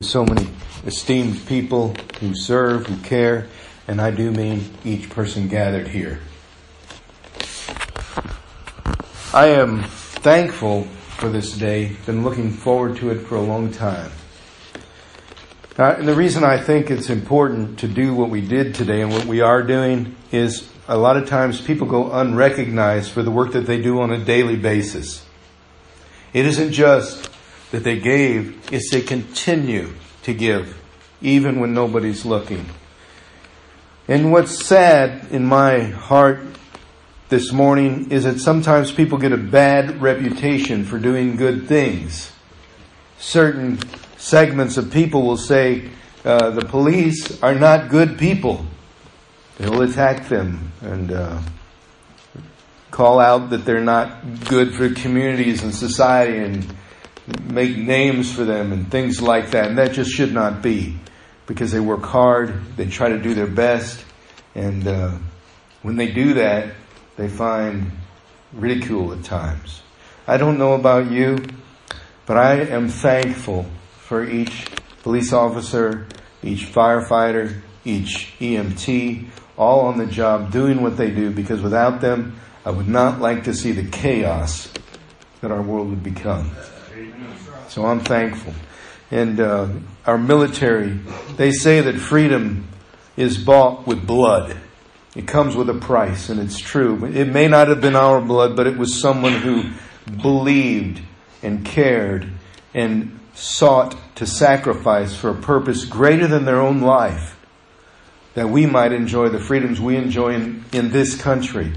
so many esteemed people who serve, who care, and I do mean each person gathered here. I am thankful for this day, been looking forward to it for a long time. Uh, and the reason I think it's important to do what we did today and what we are doing is a lot of times people go unrecognized for the work that they do on a daily basis. It isn't just that they gave is they continue to give, even when nobody's looking. And what's sad in my heart this morning is that sometimes people get a bad reputation for doing good things. Certain segments of people will say uh, the police are not good people. They will attack them and uh, call out that they're not good for communities and society and make names for them and things like that. And that just should not be because they work hard, they try to do their best, and uh, when they do that, they find ridicule at times. I don't know about you, but I am thankful for each police officer, each firefighter, each EMT, all on the job doing what they do because without them, I would not like to see the chaos that our world would become. So I'm thankful. And uh, our military, they say that freedom is bought with blood. It comes with a price, and it's true. It may not have been our blood, but it was someone who believed and cared and sought to sacrifice for a purpose greater than their own life that we might enjoy the freedoms we enjoy in, in this country.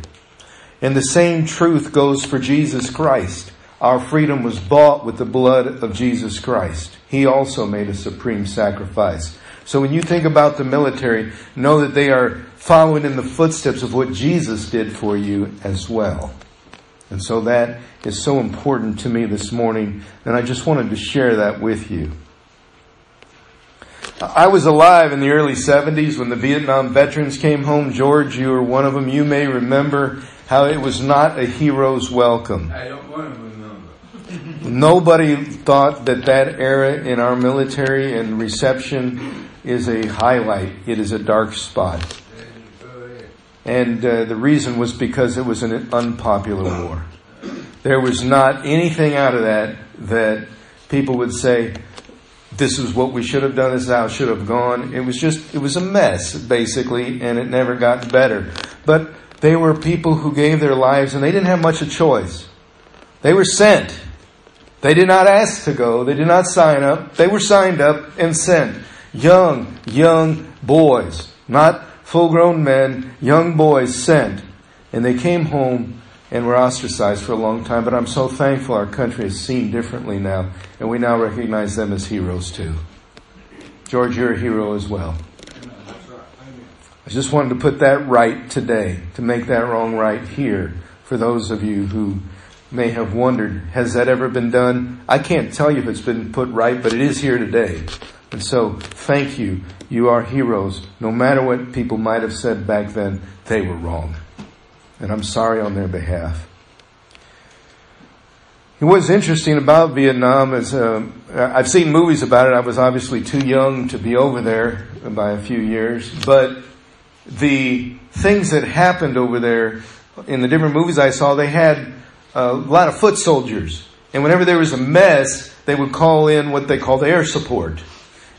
And the same truth goes for Jesus Christ. Our freedom was bought with the blood of Jesus Christ. He also made a supreme sacrifice. So when you think about the military, know that they are following in the footsteps of what Jesus did for you as well. And so that is so important to me this morning, and I just wanted to share that with you. I was alive in the early 70s when the Vietnam veterans came home. George, you were one of them. You may remember how it was not a hero's welcome. I don't want to Nobody thought that that era in our military and reception is a highlight. It is a dark spot. And uh, the reason was because it was an unpopular war. There was not anything out of that that people would say, this is what we should have done, this is how it should have gone. It was just, it was a mess, basically, and it never got better. But they were people who gave their lives and they didn't have much of a choice. They were sent. They did not ask to go. They did not sign up. They were signed up and sent. Young, young boys, not full grown men, young boys sent. And they came home and were ostracized for a long time. But I'm so thankful our country is seen differently now. And we now recognize them as heroes too. George, you're a hero as well. I just wanted to put that right today, to make that wrong right here for those of you who may have wondered, has that ever been done? I can't tell you if it's been put right, but it is here today. And so, thank you. You are heroes. No matter what people might have said back then, they were wrong. And I'm sorry on their behalf. What's interesting about Vietnam is uh, I've seen movies about it. I was obviously too young to be over there by a few years, but the things that happened over there in the different movies I saw, they had a lot of foot soldiers. And whenever there was a mess, they would call in what they called air support.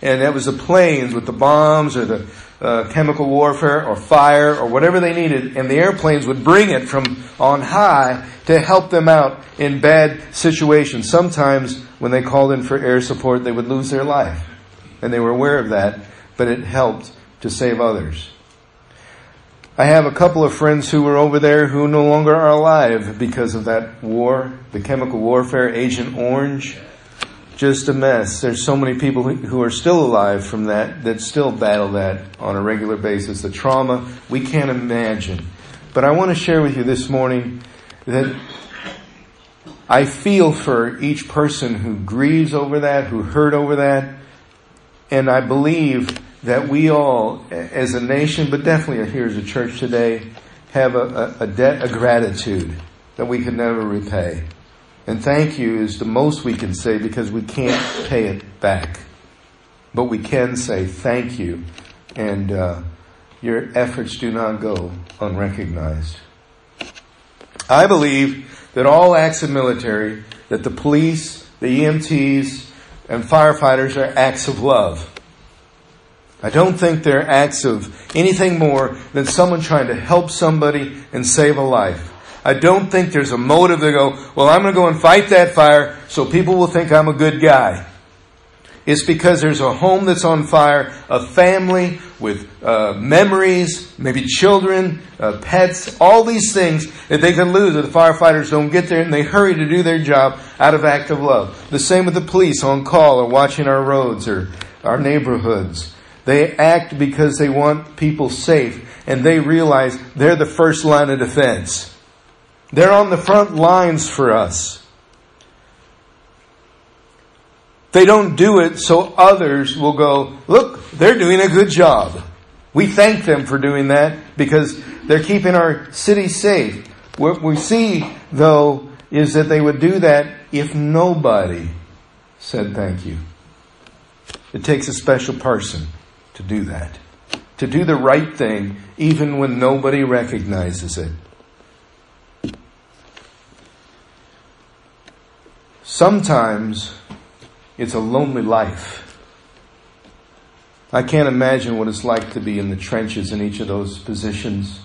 And that was the planes with the bombs or the uh, chemical warfare or fire or whatever they needed. And the airplanes would bring it from on high to help them out in bad situations. Sometimes when they called in for air support, they would lose their life. And they were aware of that, but it helped to save others. I have a couple of friends who were over there who no longer are alive because of that war, the chemical warfare, Agent Orange. Just a mess. There's so many people who are still alive from that, that still battle that on a regular basis. The trauma, we can't imagine. But I want to share with you this morning that I feel for each person who grieves over that, who hurt over that, and I believe that we all, as a nation, but definitely here as a church today, have a, a, a debt of gratitude that we can never repay. And thank you is the most we can say because we can't pay it back. but we can say thank you, and uh, your efforts do not go unrecognized. I believe that all acts of military, that the police, the EMTs, and firefighters are acts of love. I don't think they're acts of anything more than someone trying to help somebody and save a life. I don't think there's a motive to go, well, I'm going to go and fight that fire so people will think I'm a good guy. It's because there's a home that's on fire, a family with uh, memories, maybe children, uh, pets, all these things that they can lose if the firefighters don't get there and they hurry to do their job out of act of love. The same with the police on call or watching our roads or our neighborhoods. They act because they want people safe and they realize they're the first line of defense. They're on the front lines for us. They don't do it so others will go, look, they're doing a good job. We thank them for doing that because they're keeping our city safe. What we see, though, is that they would do that if nobody said thank you. It takes a special person to do that. To do the right thing even when nobody recognizes it. Sometimes it's a lonely life. I can't imagine what it's like to be in the trenches in each of those positions.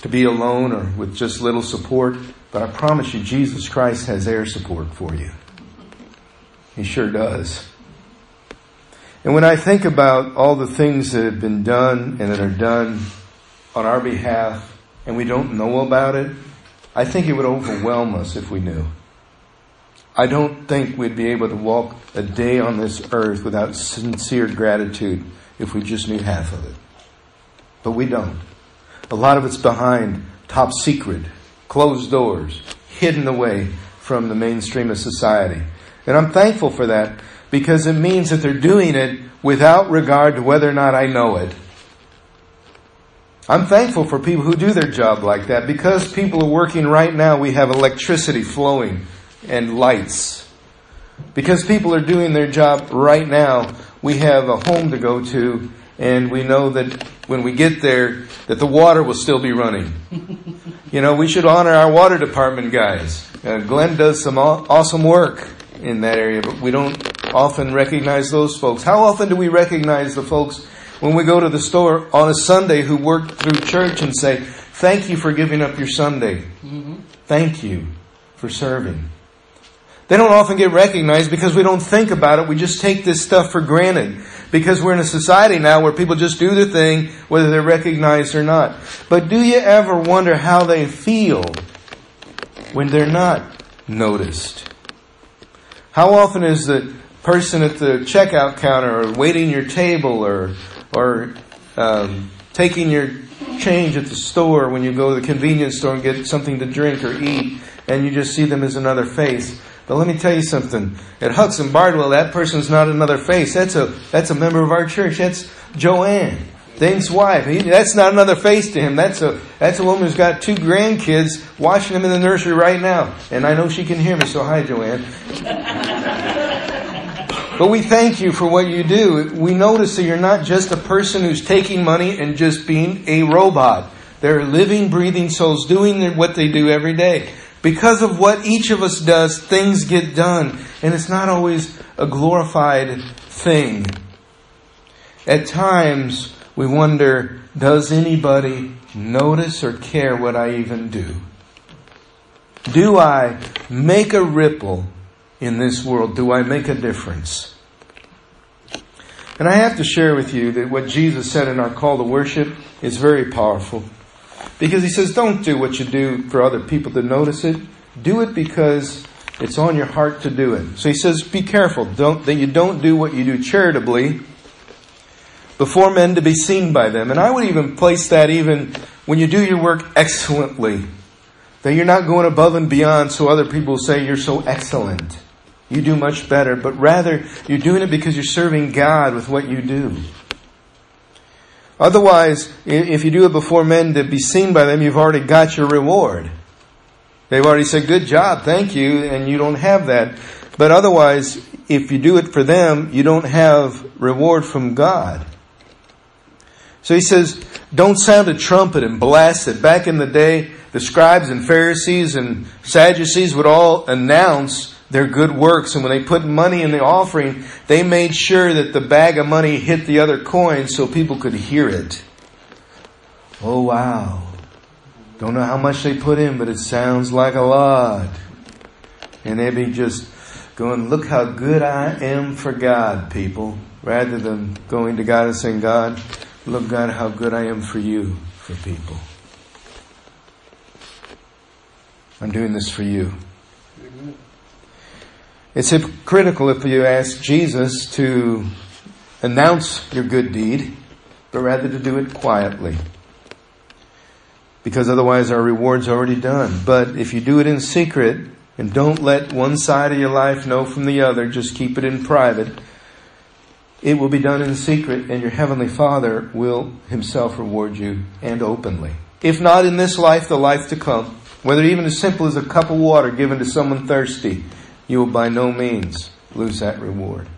To be alone or with just little support. But I promise you, Jesus Christ has air support for you. He sure does. And when I think about all the things that have been done and that are done on our behalf and we don't know about it, I think it would overwhelm us if we knew. I don't think we'd be able to walk a day on this earth without sincere gratitude if we just knew half of it. But we don't. A lot of it's behind top secret, closed doors, hidden away from the mainstream of society. And I'm thankful for that because it means that they're doing it without regard to whether or not I know it. I'm thankful for people who do their job like that because people are working right now. We have electricity flowing and lights. Because people are doing their job right now, we have a home to go to and we know that when we get there that the water will still be running. you know, we should honor our water department guys. Uh, Glenn does some awesome work in that area, but we don't often recognize those folks. How often do we recognize the folks when we go to the store on a Sunday who work through church and say, thank you for giving up your Sunday. Mm-hmm. Thank you for serving. They don't often get recognized because we don't think about it. We just take this stuff for granted. Because we're in a society now where people just do their thing, whether they're recognized or not. But do you ever wonder how they feel when they're not noticed? How often is the person at the checkout counter or waiting your table or, or um, taking your change at the store when you go to the convenience store and get something to drink or eat and you just see them as another face? But let me tell you something. At Hudson Bardwell, that person's not another face. That's a, that's a member of our church. That's Joanne, Dane's wife. He, that's not another face to him. That's a, that's a woman who's got two grandkids watching him in the nursery right now. And I know she can hear me, so hi, Joanne. But we thank you for what you do. We notice that you're not just a person who's taking money and just being a robot. They're living, breathing souls doing what they do every day. Because of what each of us does, things get done. And it's not always a glorified thing. At times, we wonder, does anybody notice or care what I even do? Do I make a ripple in this world? Do I make a difference? And I have to share with you that what Jesus said in our call to worship is very powerful. Because he says, don't do what you do for other people to notice it. Do it because it's on your heart to do it. So he says, be careful. Don't, that you don't do what you do charitably before men to be seen by them. And I would even place that even when you do your work excellently. That you're not going above and beyond so other people say you're so excellent. You do much better, but rather you're doing it because you're serving God with what you do. Otherwise, if you do it before men to be seen by them, you've already got your reward. They've already said, good job, thank you, and you don't have that. But otherwise, if you do it for them, you don't have reward from God. So he says, don't sound a trumpet and blast it. Back in the day, the scribes and Pharisees and Sadducees would all announce their good works. And when they put money in the offering, they made sure that the bag of money hit the other coin so people could hear it. Oh wow. Don't know how much they put in, but it sounds like a lot. And they'd be just going, look how good I am for God, people. Rather than going to God and saying, God, look God how good I am for you, for people. I'm doing this for you. It's hypocritical if you ask Jesus to announce your good deed, but rather to do it quietly. Because otherwise our reward's already done. But if you do it in secret and don't let one side of your life know from the other, just keep it in private, it will be done in secret and your heavenly Father will himself reward you and openly. If not in this life, the life to come, whether even as simple as a cup of water given to someone thirsty, you will by no means lose that reward.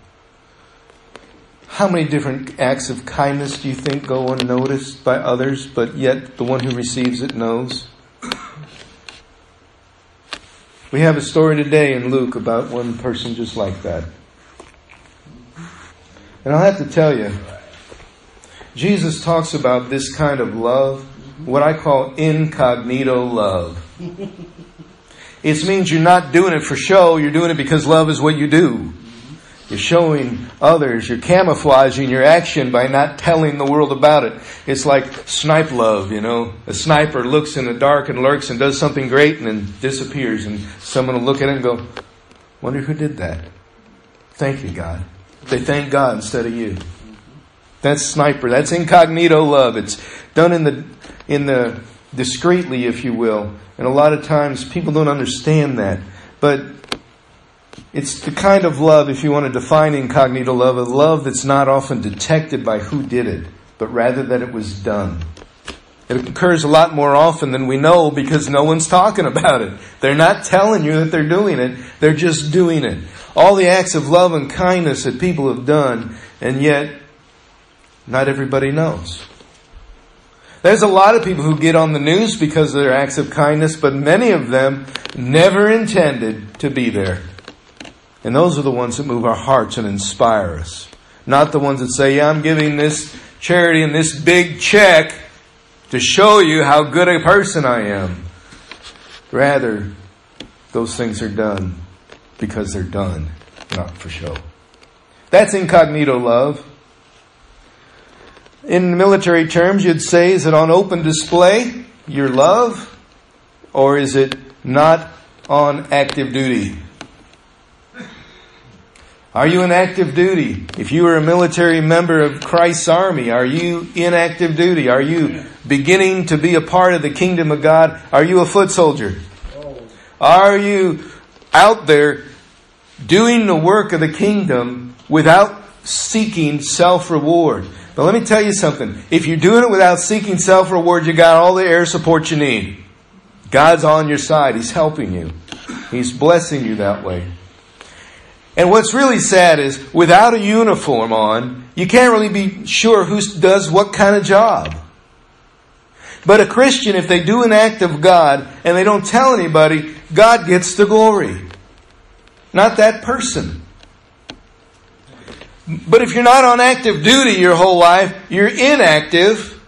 How many different acts of kindness do you think go unnoticed by others, but yet the one who receives it knows? We have a story today in Luke about one person just like that. And I'll have to tell you, Jesus talks about this kind of love, what I call incognito love. It means you're not doing it for show, you're doing it because love is what you do. You're showing others, you're camouflaging your action by not telling the world about it. It's like snipe love, you know. A sniper looks in the dark and lurks and does something great and then disappears and someone will look at it and go, wonder who did that. Thank you, God. They thank God instead of you. That's sniper. That's incognito love. It's done in the, in the, discreetly, if you will. And a lot of times people don't understand that. But it's the kind of love, if you want to define incognito love, a love that's not often detected by who did it, but rather that it was done. It occurs a lot more often than we know because no one's talking about it. They're not telling you that they're doing it, they're just doing it. All the acts of love and kindness that people have done, and yet not everybody knows. There's a lot of people who get on the news because of their acts of kindness, but many of them never intended to be there. And those are the ones that move our hearts and inspire us. Not the ones that say, yeah, I'm giving this charity and this big check to show you how good a person I am. Rather, those things are done because they're done, not for show. That's incognito love. In military terms, you'd say, is it on open display, your love, or is it not on active duty? Are you in active duty? If you are a military member of Christ's army, are you in active duty? Are you beginning to be a part of the kingdom of God? Are you a foot soldier? Are you out there doing the work of the kingdom without seeking self reward? But let me tell you something. If you're doing it without seeking self reward, you got all the air support you need. God's on your side. He's helping you. He's blessing you that way. And what's really sad is without a uniform on, you can't really be sure who does what kind of job. But a Christian, if they do an act of God and they don't tell anybody, God gets the glory. Not that person. But if you're not on active duty your whole life, you're inactive,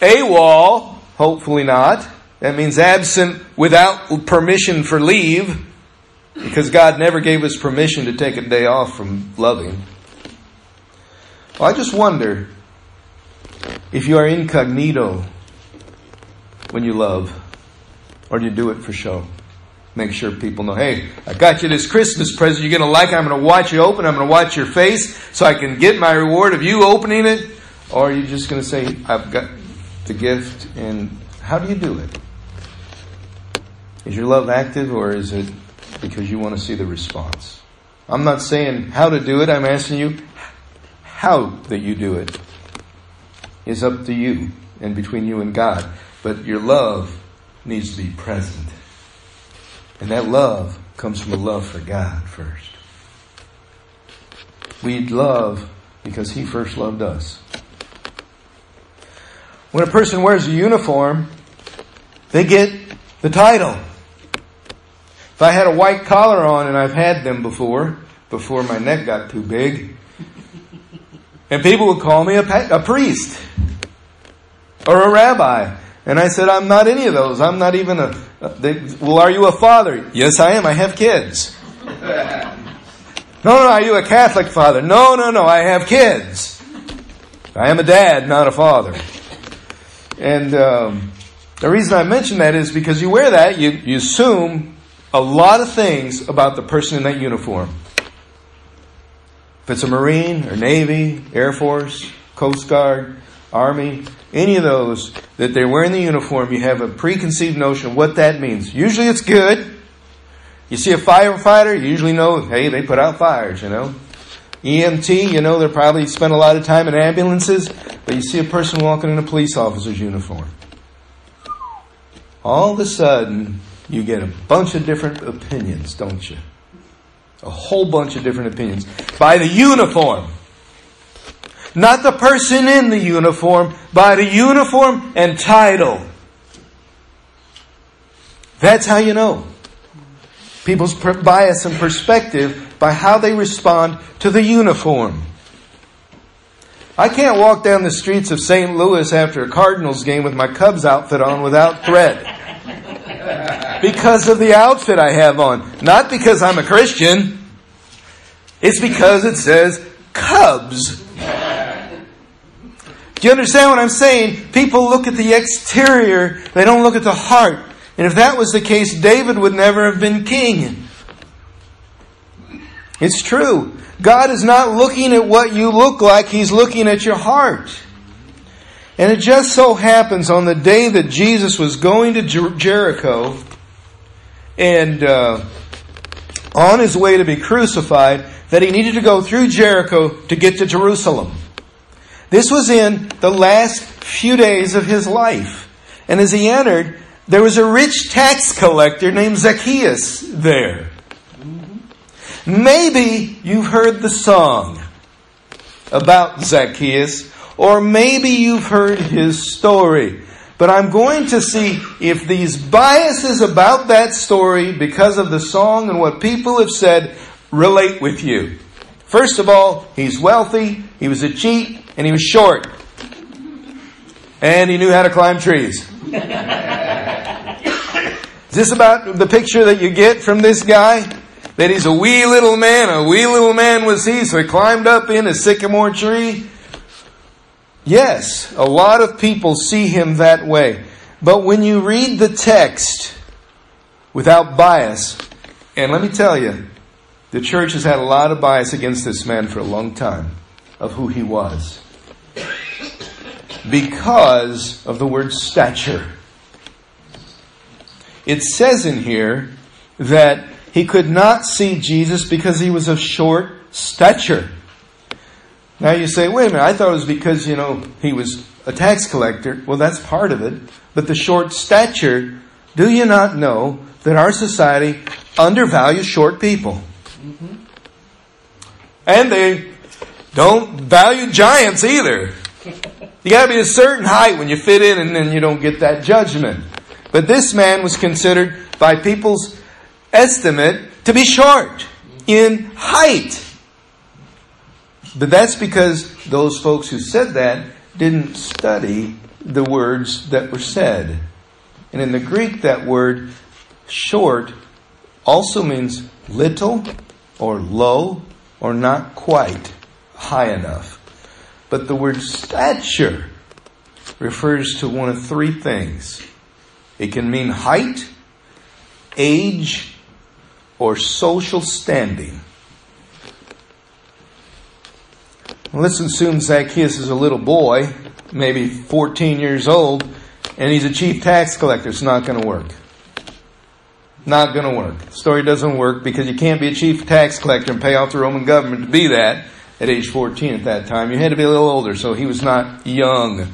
AWOL, hopefully not. That means absent without permission for leave, because God never gave us permission to take a day off from loving. Well, I just wonder if you are incognito when you love, or do you do it for show? Make sure people know, hey, I got you this Christmas present. You're going to like it. I'm going to watch you open. I'm going to watch your face so I can get my reward of you opening it. Or are you just going to say, I've got the gift and how do you do it? Is your love active or is it because you want to see the response? I'm not saying how to do it. I'm asking you how that you do it is up to you and between you and God. But your love needs to be present. And that love comes from a love for God first. We love because He first loved us. When a person wears a uniform, they get the title. If I had a white collar on, and I've had them before, before my neck got too big, and people would call me a, a priest or a rabbi. And I said, I'm not any of those. I'm not even a. They, well, are you a father? Yes, I am. I have kids. No, no, are you a Catholic father? No, no, no. I have kids. I am a dad, not a father. And um, the reason I mention that is because you wear that, you, you assume a lot of things about the person in that uniform. If it's a Marine or Navy, Air Force, Coast Guard, Army, any of those, that they're wearing the uniform, you have a preconceived notion of what that means. Usually it's good. You see a firefighter, you usually know, hey, they put out fires, you know. EMT, you know, they probably spend a lot of time in ambulances, but you see a person walking in a police officer's uniform. All of a sudden, you get a bunch of different opinions, don't you? A whole bunch of different opinions by the uniform. Not the person in the uniform, by the uniform and title. That's how you know. People's bias and perspective by how they respond to the uniform. I can't walk down the streets of St. Louis after a Cardinals game with my Cubs outfit on without threat. Because of the outfit I have on. Not because I'm a Christian. It's because it says Cubs do you understand what I'm saying? People look at the exterior, they don't look at the heart. And if that was the case, David would never have been king. It's true. God is not looking at what you look like, He's looking at your heart. And it just so happens on the day that Jesus was going to Jer- Jericho and uh, on his way to be crucified, that he needed to go through Jericho to get to Jerusalem. This was in the last few days of his life. And as he entered, there was a rich tax collector named Zacchaeus there. Maybe you've heard the song about Zacchaeus, or maybe you've heard his story. But I'm going to see if these biases about that story, because of the song and what people have said, relate with you. First of all, he's wealthy, he was a cheat, and he was short. And he knew how to climb trees. Is this about the picture that you get from this guy? That he's a wee little man, a wee little man was he, so he climbed up in a sycamore tree? Yes, a lot of people see him that way. But when you read the text without bias, and let me tell you, the church has had a lot of bias against this man for a long time of who he was because of the word stature. It says in here that he could not see Jesus because he was of short stature. Now you say, wait a minute, I thought it was because, you know, he was a tax collector. Well, that's part of it. But the short stature, do you not know that our society undervalues short people? Mm-hmm. And they don't value giants either. You gotta be a certain height when you fit in and then you don't get that judgment. But this man was considered by people's estimate to be short in height. But that's because those folks who said that didn't study the words that were said. And in the Greek, that word short also means little or low or not quite high enough. But the word stature refers to one of three things. It can mean height, age, or social standing. Let's assume Zacchaeus is a little boy, maybe 14 years old, and he's a chief tax collector. It's not going to work. Not going to work. The story doesn't work because you can't be a chief tax collector and pay off the Roman government to be that at age 14 at that time. You had to be a little older, so he was not young.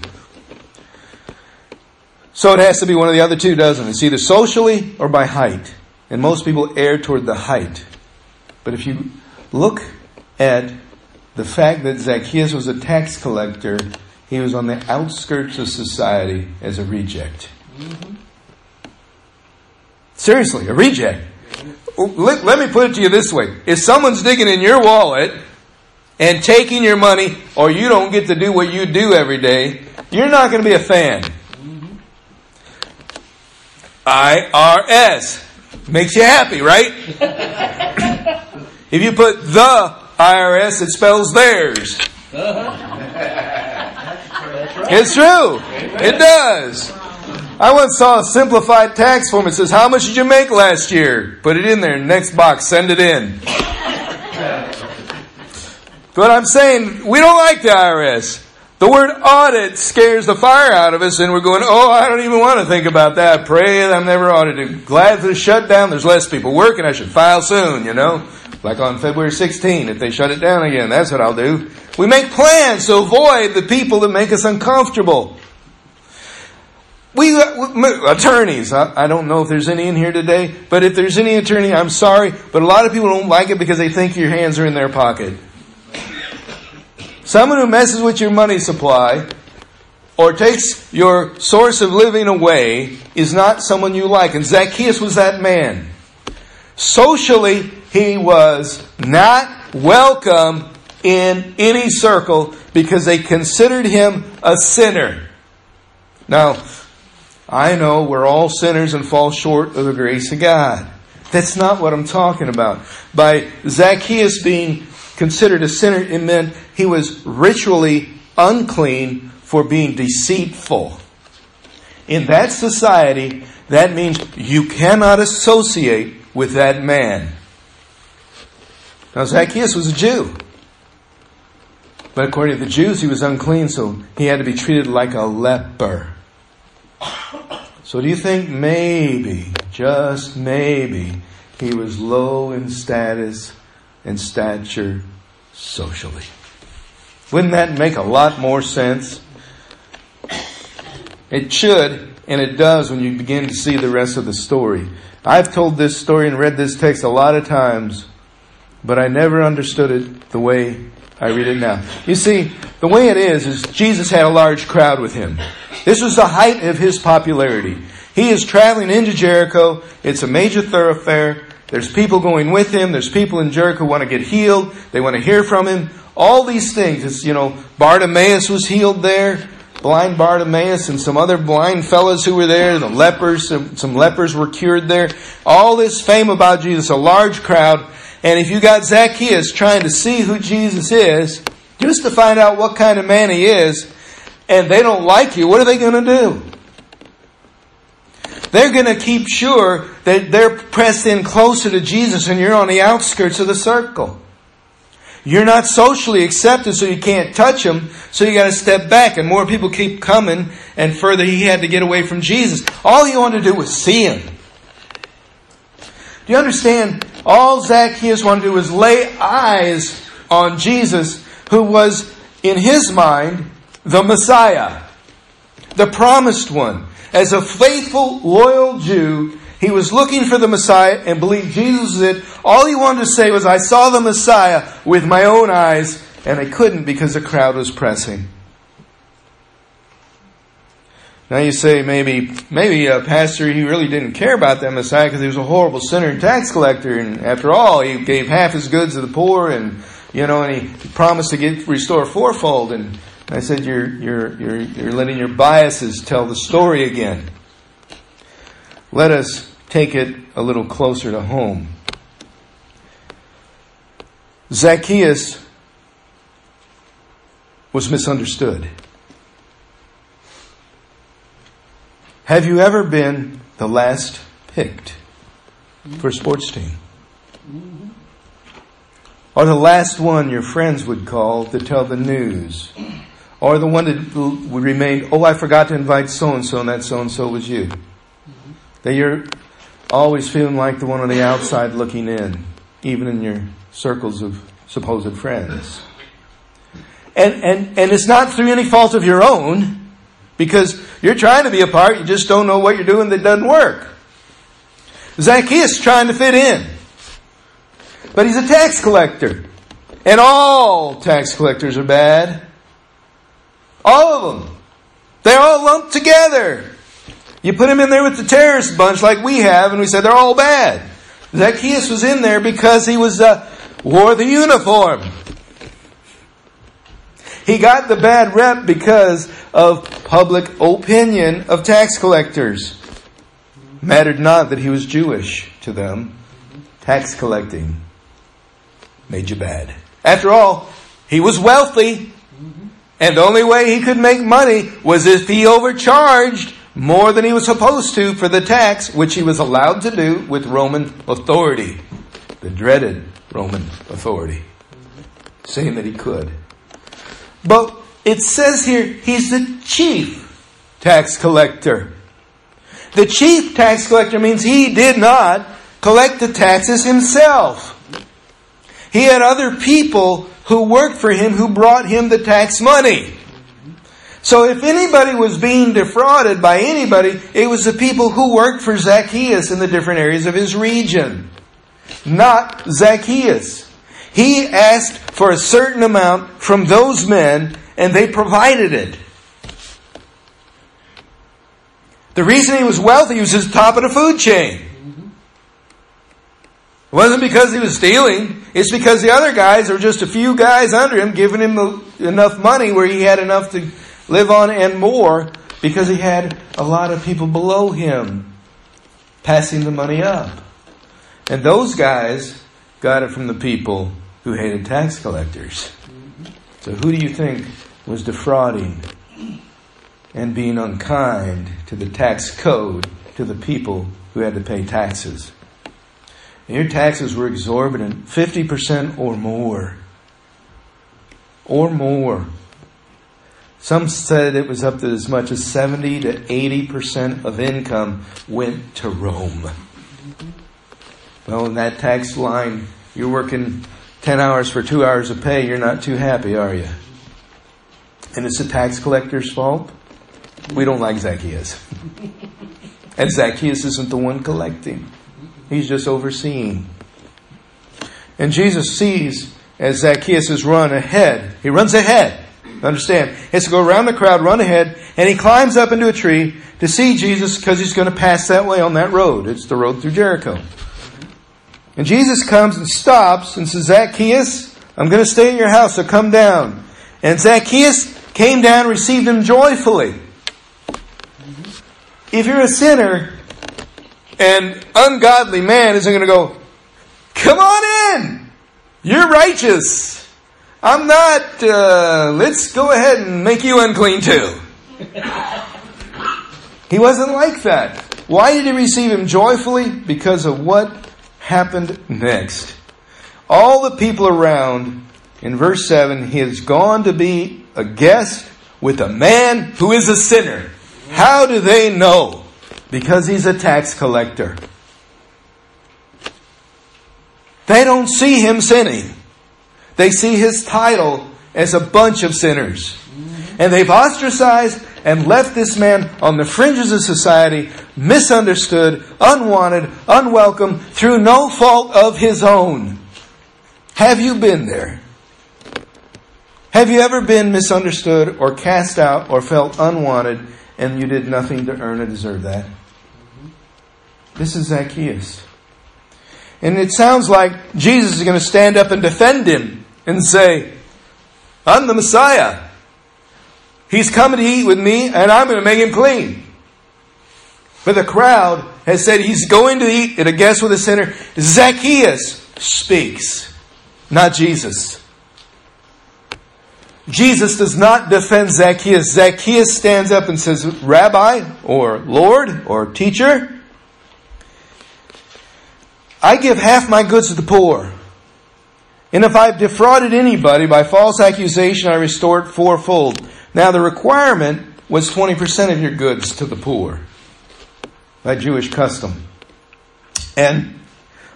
So it has to be one of the other two, doesn't it? It's either socially or by height. And most people err toward the height. But if you look at the fact that Zacchaeus was a tax collector, he was on the outskirts of society as a reject. Mm-hmm. Seriously, a reject. Let, let me put it to you this way. If someone's digging in your wallet and taking your money, or you don't get to do what you do every day, you're not going to be a fan. IRS. Makes you happy, right? if you put the IRS, it spells theirs. It's true. It does. I once saw a simplified tax form. It says, How much did you make last year? Put it in there. Next box, send it in. But I'm saying, we don't like the IRS. The word audit scares the fire out of us, and we're going, oh, I don't even want to think about that. Pray I'm never audited. Glad for the shutdown. There's less people working. I should file soon, you know? Like on February 16, if they shut it down again, that's what I'll do. We make plans to avoid the people that make us uncomfortable. We, uh, attorneys, I don't know if there's any in here today, but if there's any attorney, I'm sorry, but a lot of people don't like it because they think your hands are in their pocket. Someone who messes with your money supply or takes your source of living away is not someone you like. And Zacchaeus was that man. Socially, he was not welcome in any circle because they considered him a sinner. Now, I know we're all sinners and fall short of the grace of God. That's not what I'm talking about. By Zacchaeus being considered a sinner, it meant he was ritually unclean for being deceitful. In that society, that means you cannot associate with that man. Now, Zacchaeus was a Jew. But according to the Jews, he was unclean, so he had to be treated like a leper. So do you think maybe, just maybe, he was low in status and stature socially. Wouldn't that make a lot more sense? It should, and it does when you begin to see the rest of the story. I've told this story and read this text a lot of times, but I never understood it the way I read it now. You see, the way it is, is Jesus had a large crowd with him. This was the height of his popularity. He is traveling into Jericho. It's a major thoroughfare. There's people going with him. There's people in Jericho who want to get healed. They want to hear from him. All these things. It's, you know, Bartimaeus was healed there. Blind Bartimaeus and some other blind fellows who were there. The lepers, some, some lepers were cured there. All this fame about Jesus, a large crowd. And if you got Zacchaeus trying to see who Jesus is, just to find out what kind of man he is, and they don't like you, what are they going to do? They're going to keep sure that they're pressed in closer to Jesus and you're on the outskirts of the circle. You're not socially accepted, so you can't touch him, so you gotta step back, and more people keep coming, and further he had to get away from Jesus. All he wanted to do was see him. Do you understand? All Zacchaeus wanted to do was lay eyes on Jesus, who was, in his mind, the Messiah, the promised one. As a faithful, loyal Jew, he was looking for the Messiah and believed Jesus was it. All he wanted to say was, I saw the Messiah with my own eyes, and I couldn't because the crowd was pressing. Now you say maybe maybe a pastor he really didn't care about that Messiah because he was a horrible sinner and tax collector, and after all he gave half his goods to the poor, and you know, and he promised to get restore fourfold. And I said, you're, you're, you're, you're letting your biases tell the story again. Let us take it a little closer to home. Zacchaeus was misunderstood. Have you ever been the last picked for a sports team? Or the last one your friends would call to tell the news? Or the one that remained, oh, I forgot to invite so and so, and that so and so was you. Mm-hmm. That you're always feeling like the one on the outside looking in, even in your circles of supposed friends. And, and, and it's not through any fault of your own, because you're trying to be a part, you just don't know what you're doing that doesn't work. Zacchaeus trying to fit in. But he's a tax collector. And all tax collectors are bad. All of them. They're all lumped together. You put them in there with the terrorist bunch like we have, and we said they're all bad. Zacchaeus was in there because he was uh, wore the uniform. He got the bad rep because of public opinion of tax collectors. Mattered not that he was Jewish to them. Tax collecting made you bad. After all, he was wealthy. And the only way he could make money was if he overcharged more than he was supposed to for the tax, which he was allowed to do with Roman authority, the dreaded Roman authority, saying that he could. But it says here he's the chief tax collector. The chief tax collector means he did not collect the taxes himself. He had other people who worked for him who brought him the tax money. So if anybody was being defrauded by anybody, it was the people who worked for Zacchaeus in the different areas of his region. Not Zacchaeus. He asked for a certain amount from those men and they provided it. The reason he was wealthy was the top of the food chain. Wasn't because he was stealing. It's because the other guys are just a few guys under him giving him enough money where he had enough to live on and more because he had a lot of people below him passing the money up. And those guys got it from the people who hated tax collectors. So who do you think was defrauding and being unkind to the tax code to the people who had to pay taxes? Your taxes were exorbitant, 50% or more. Or more. Some said it was up to as much as 70 to 80% of income went to Rome. Well, in that tax line, you're working 10 hours for two hours of pay, you're not too happy, are you? And it's the tax collector's fault? We don't like Zacchaeus. and Zacchaeus isn't the one collecting. He's just overseeing. And Jesus sees as Zacchaeus is run ahead. He runs ahead. Understand? He has to go around the crowd, run ahead, and he climbs up into a tree to see Jesus because he's going to pass that way on that road. It's the road through Jericho. And Jesus comes and stops and says, Zacchaeus, I'm going to stay in your house, so come down. And Zacchaeus came down received him joyfully. If you're a sinner, an ungodly man isn't going to go, Come on in! You're righteous. I'm not, uh, let's go ahead and make you unclean too. he wasn't like that. Why did he receive him joyfully? Because of what happened next. All the people around, in verse 7, he has gone to be a guest with a man who is a sinner. How do they know? Because he's a tax collector. They don't see him sinning. They see his title as a bunch of sinners. And they've ostracized and left this man on the fringes of society, misunderstood, unwanted, unwelcome, through no fault of his own. Have you been there? Have you ever been misunderstood or cast out or felt unwanted and you did nothing to earn or deserve that? This is Zacchaeus. And it sounds like Jesus is going to stand up and defend him and say, I'm the Messiah. He's coming to eat with me and I'm going to make him clean. But the crowd has said he's going to eat at a guest with a sinner. Zacchaeus speaks, not Jesus. Jesus does not defend Zacchaeus. Zacchaeus stands up and says, Rabbi, or Lord, or teacher, I give half my goods to the poor. And if I've defrauded anybody by false accusation, I restore it fourfold. Now the requirement was 20% of your goods to the poor by Jewish custom. And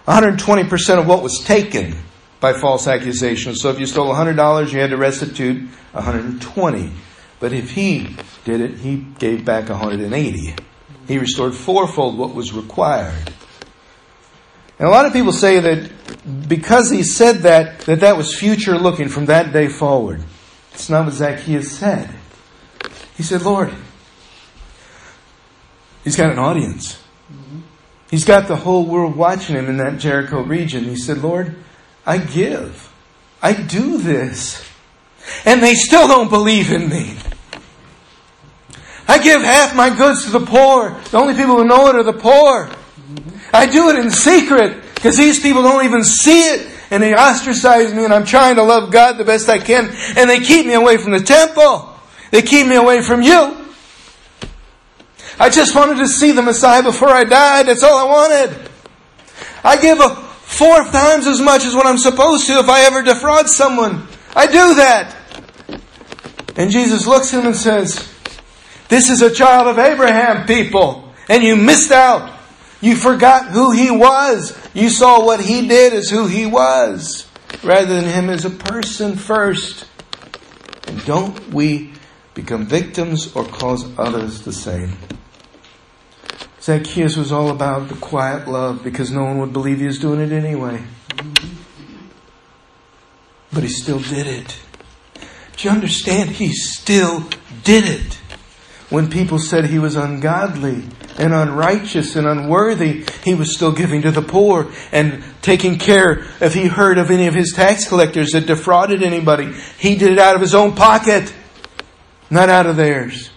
120% of what was taken by false accusations. So if you stole $100, you had to restitute 120. But if he did it, he gave back 180. He restored fourfold what was required. And a lot of people say that because he said that, that that was future looking from that day forward. It's not what Zacchaeus said. He said, Lord, he's got an audience. He's got the whole world watching him in that Jericho region. He said, Lord, I give. I do this. And they still don't believe in me. I give half my goods to the poor. The only people who know it are the poor. I do it in secret because these people don't even see it and they ostracize me and I'm trying to love God the best I can and they keep me away from the temple. They keep me away from you. I just wanted to see the Messiah before I died. That's all I wanted. I give a four times as much as what I'm supposed to if I ever defraud someone. I do that. And Jesus looks at him and says, This is a child of Abraham, people, and you missed out. You forgot who he was. You saw what he did as who he was, rather than him as a person first. And don't we become victims or cause others the same? Zacchaeus was all about the quiet love because no one would believe he was doing it anyway. But he still did it. Do you understand? He still did it. When people said he was ungodly and unrighteous and unworthy, he was still giving to the poor and taking care if he heard of any of his tax collectors that defrauded anybody. He did it out of his own pocket, not out of theirs.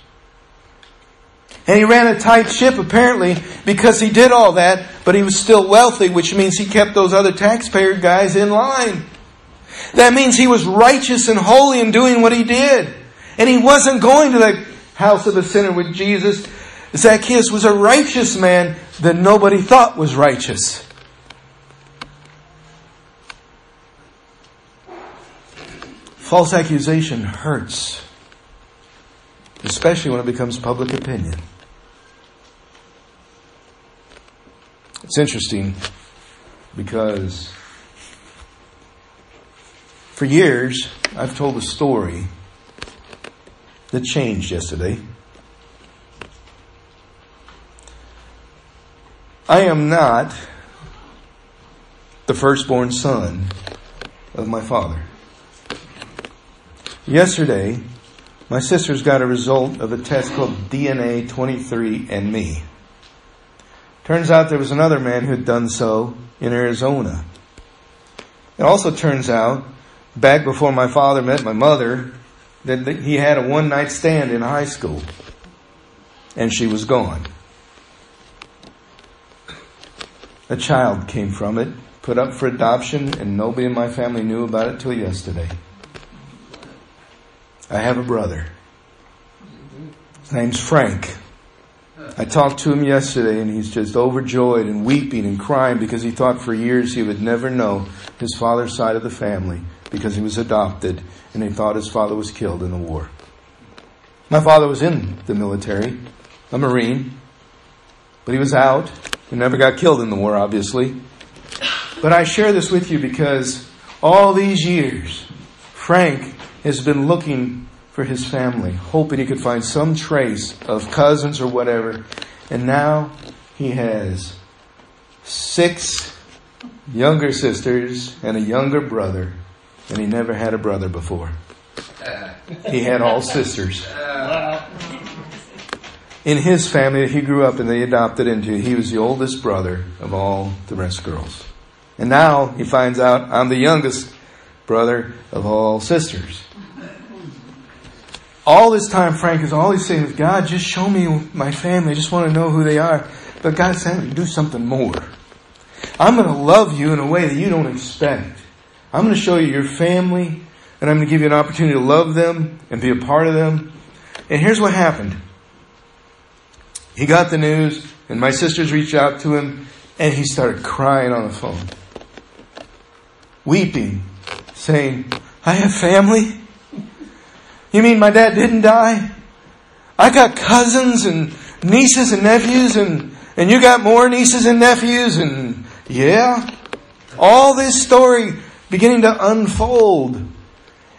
And he ran a tight ship apparently because he did all that, but he was still wealthy, which means he kept those other taxpayer guys in line. That means he was righteous and holy in doing what he did. And he wasn't going to the house of a sinner with Jesus. Zacchaeus was a righteous man that nobody thought was righteous. False accusation hurts, especially when it becomes public opinion. It's interesting because for years I've told a story that changed yesterday. I am not the firstborn son of my father. Yesterday, my sisters got a result of a test called DNA 23andMe. Turns out there was another man who had done so in Arizona. It also turns out, back before my father met my mother, that he had a one night stand in high school. And she was gone. A child came from it, put up for adoption, and nobody in my family knew about it till yesterday. I have a brother. His name's Frank. I talked to him yesterday and he's just overjoyed and weeping and crying because he thought for years he would never know his father's side of the family because he was adopted and he thought his father was killed in the war. My father was in the military, a Marine, but he was out and never got killed in the war, obviously. But I share this with you because all these years, Frank has been looking for his family, hoping he could find some trace of cousins or whatever. And now he has six younger sisters and a younger brother, and he never had a brother before. He had all sisters. In his family that he grew up and they adopted into, he was the oldest brother of all the rest girls. And now he finds out I'm the youngest brother of all sisters all this time, Frank is always saying, is, God, just show me my family. I just want to know who they are. But God's saying, do something more. I'm going to love you in a way that you don't expect. I'm going to show you your family, and I'm going to give you an opportunity to love them and be a part of them. And here's what happened. He got the news, and my sisters reached out to him, and he started crying on the phone. Weeping, saying, I have family. You mean my dad didn't die? I got cousins and nieces and nephews and, and you got more nieces and nephews and yeah. All this story beginning to unfold.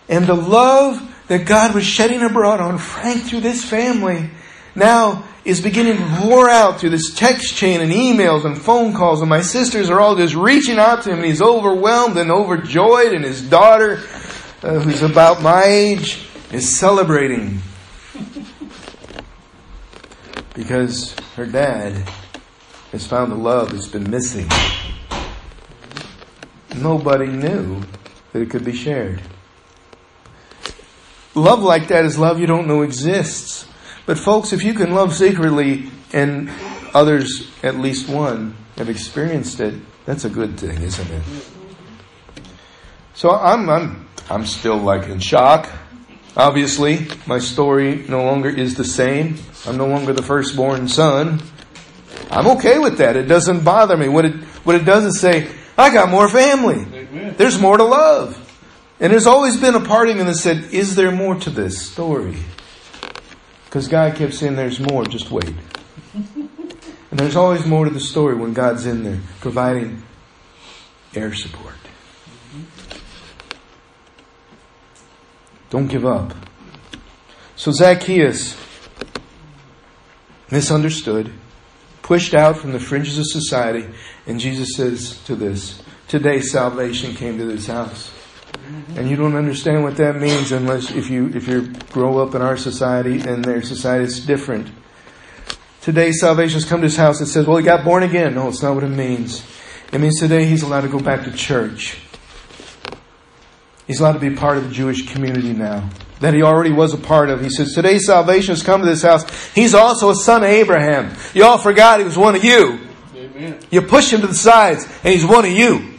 And the love that God was shedding abroad on Frank through this family now is beginning to pour out through this text chain and emails and phone calls. And my sisters are all just reaching out to him. And he's overwhelmed and overjoyed. And his daughter, uh, who's about my age, is celebrating because her dad has found the love that's been missing. Nobody knew that it could be shared. Love like that is love you don't know exists. But folks, if you can love secretly and others, at least one, have experienced it, that's a good thing, isn't it? So I'm, I'm, I'm still like in shock. Obviously, my story no longer is the same. I'm no longer the firstborn son. I'm okay with that. It doesn't bother me. What it, what it does is say, I got more family. Amen. There's more to love. And there's always been a part of me that said, is there more to this story? Because God kept saying, there's more, just wait. and there's always more to the story when God's in there providing air support. Don't give up. So Zacchaeus misunderstood, pushed out from the fringes of society, and Jesus says to this, Today salvation came to this house. And you don't understand what that means unless if you if you grow up in our society and their society is different. Today salvation has come to his house. It says, well, he got born again. No, it's not what it means. It means today he's allowed to go back to church. He's allowed to be part of the Jewish community now that he already was a part of. He says, Today salvation has come to this house. He's also a son of Abraham. You all forgot he was one of you. Amen. You push him to the sides, and he's one of you.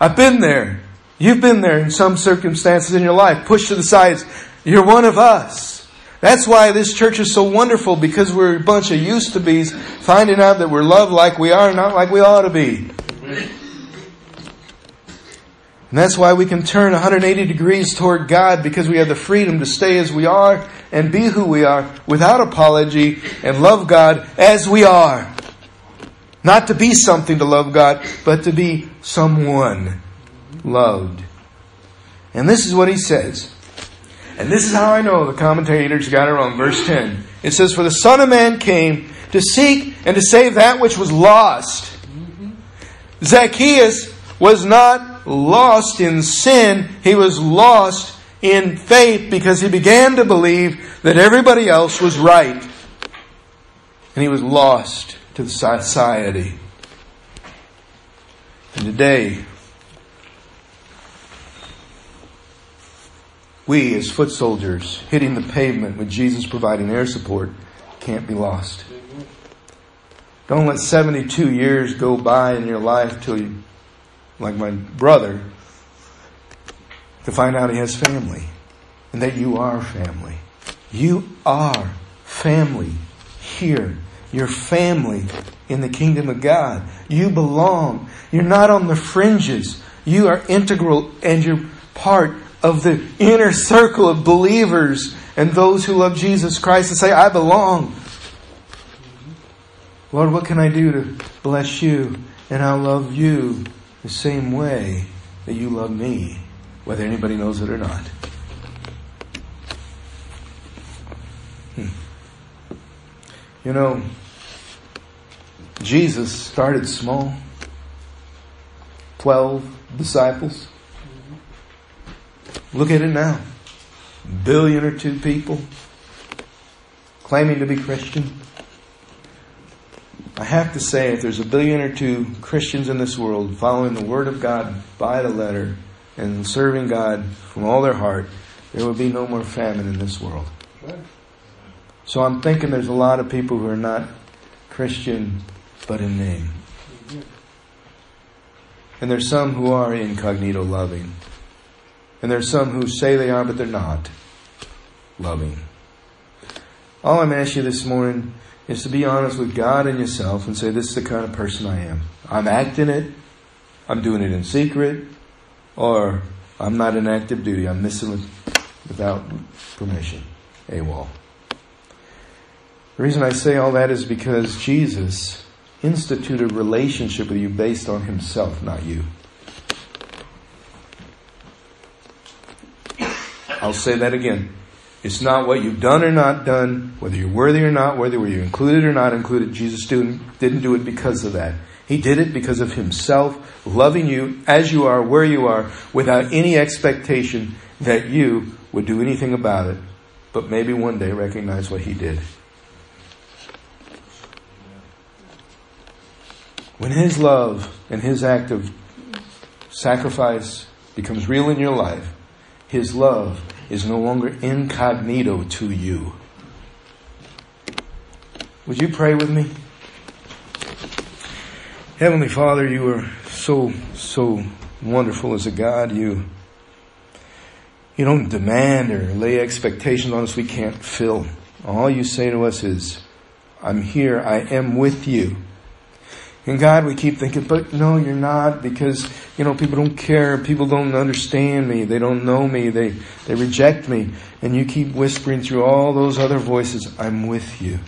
I've been there. You've been there in some circumstances in your life. Pushed to the sides. You're one of us. That's why this church is so wonderful because we're a bunch of used to be's finding out that we're loved like we are, not like we ought to be. Amen. And that's why we can turn 180 degrees toward God because we have the freedom to stay as we are and be who we are without apology and love God as we are. Not to be something to love God, but to be someone loved. And this is what he says. And this is how I know the commentators got it wrong. Verse 10. It says, For the Son of Man came to seek and to save that which was lost. Zacchaeus was not lost in sin, he was lost in faith because he began to believe that everybody else was right. And he was lost to the society. And today, we as foot soldiers hitting the pavement with Jesus providing air support can't be lost. Don't let 72 years go by in your life till you like my brother, to find out he has family and that you are family. You are family here. You're family in the kingdom of God. You belong. You're not on the fringes. You are integral and you're part of the inner circle of believers and those who love Jesus Christ and say, I belong. Lord, what can I do to bless you? And I love you the same way that you love me, whether anybody knows it or not. Hmm. You know, Jesus started small. Twelve disciples. Look at it now. Billion or two people claiming to be Christian. I have to say, if there's a billion or two Christians in this world following the Word of God by the letter and serving God from all their heart, there will be no more famine in this world. So I'm thinking there's a lot of people who are not Christian, but in name. And there's some who are incognito loving. And there's some who say they are, but they're not loving. All I'm asking you this morning is to be honest with God and yourself and say, this is the kind of person I am. I'm acting it. I'm doing it in secret. Or I'm not in active duty. I'm missing it without permission. AWOL. The reason I say all that is because Jesus instituted a relationship with you based on himself, not you. I'll say that again. It's not what you've done or not done, whether you're worthy or not whether you're included or not included. Jesus didn't, didn't do it because of that. He did it because of himself loving you as you are, where you are, without any expectation that you would do anything about it, but maybe one day recognize what he did. When his love and his act of sacrifice becomes real in your life, his love is no longer incognito to you. Would you pray with me? Heavenly Father, you are so, so wonderful as a God. You, you don't demand or lay expectations on us we can't fill. All you say to us is, I'm here, I am with you. And God, we keep thinking, but no, you're not because, you know, people don't care. People don't understand me. They don't know me. They, they reject me. And you keep whispering through all those other voices, I'm with you.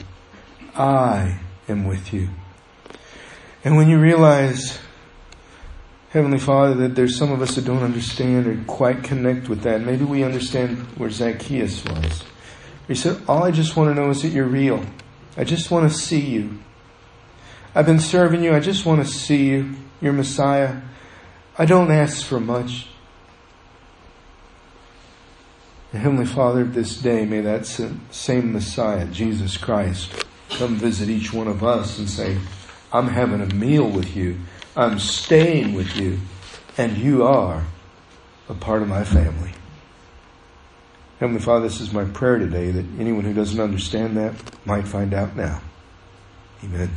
I am with you. And when you realize, Heavenly Father, that there's some of us that don't understand or quite connect with that, maybe we understand where Zacchaeus was. He said, all I just want to know is that you're real. I just want to see you. I've been serving you. I just want to see you. You're Messiah. I don't ask for much. And Heavenly Father, this day, may that same Messiah, Jesus Christ, come visit each one of us and say, I'm having a meal with you. I'm staying with you. And you are a part of my family. Heavenly Father, this is my prayer today that anyone who doesn't understand that might find out now. Amen.